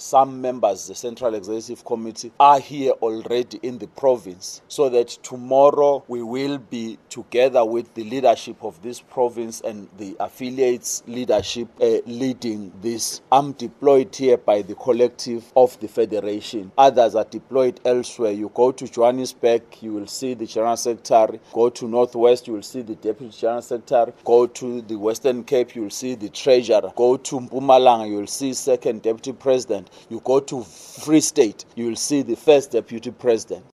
some members, of the Central Executive Committee, are here already in the province so that tomorrow we will be together with the leadership of this province and the affiliates leadership uh, leading this. I'm deployed here by the collective of the Federation. Others are deployed elsewhere. You go to Johannesburg, you will see the General Secretary. Go to Northwest, you will see the Deputy General Secretary. Go to the Western Cape, you will see the Treasurer. Go to Mpumalanga, you will see Second Deputy President. You go to Free State, you will see the First Deputy President.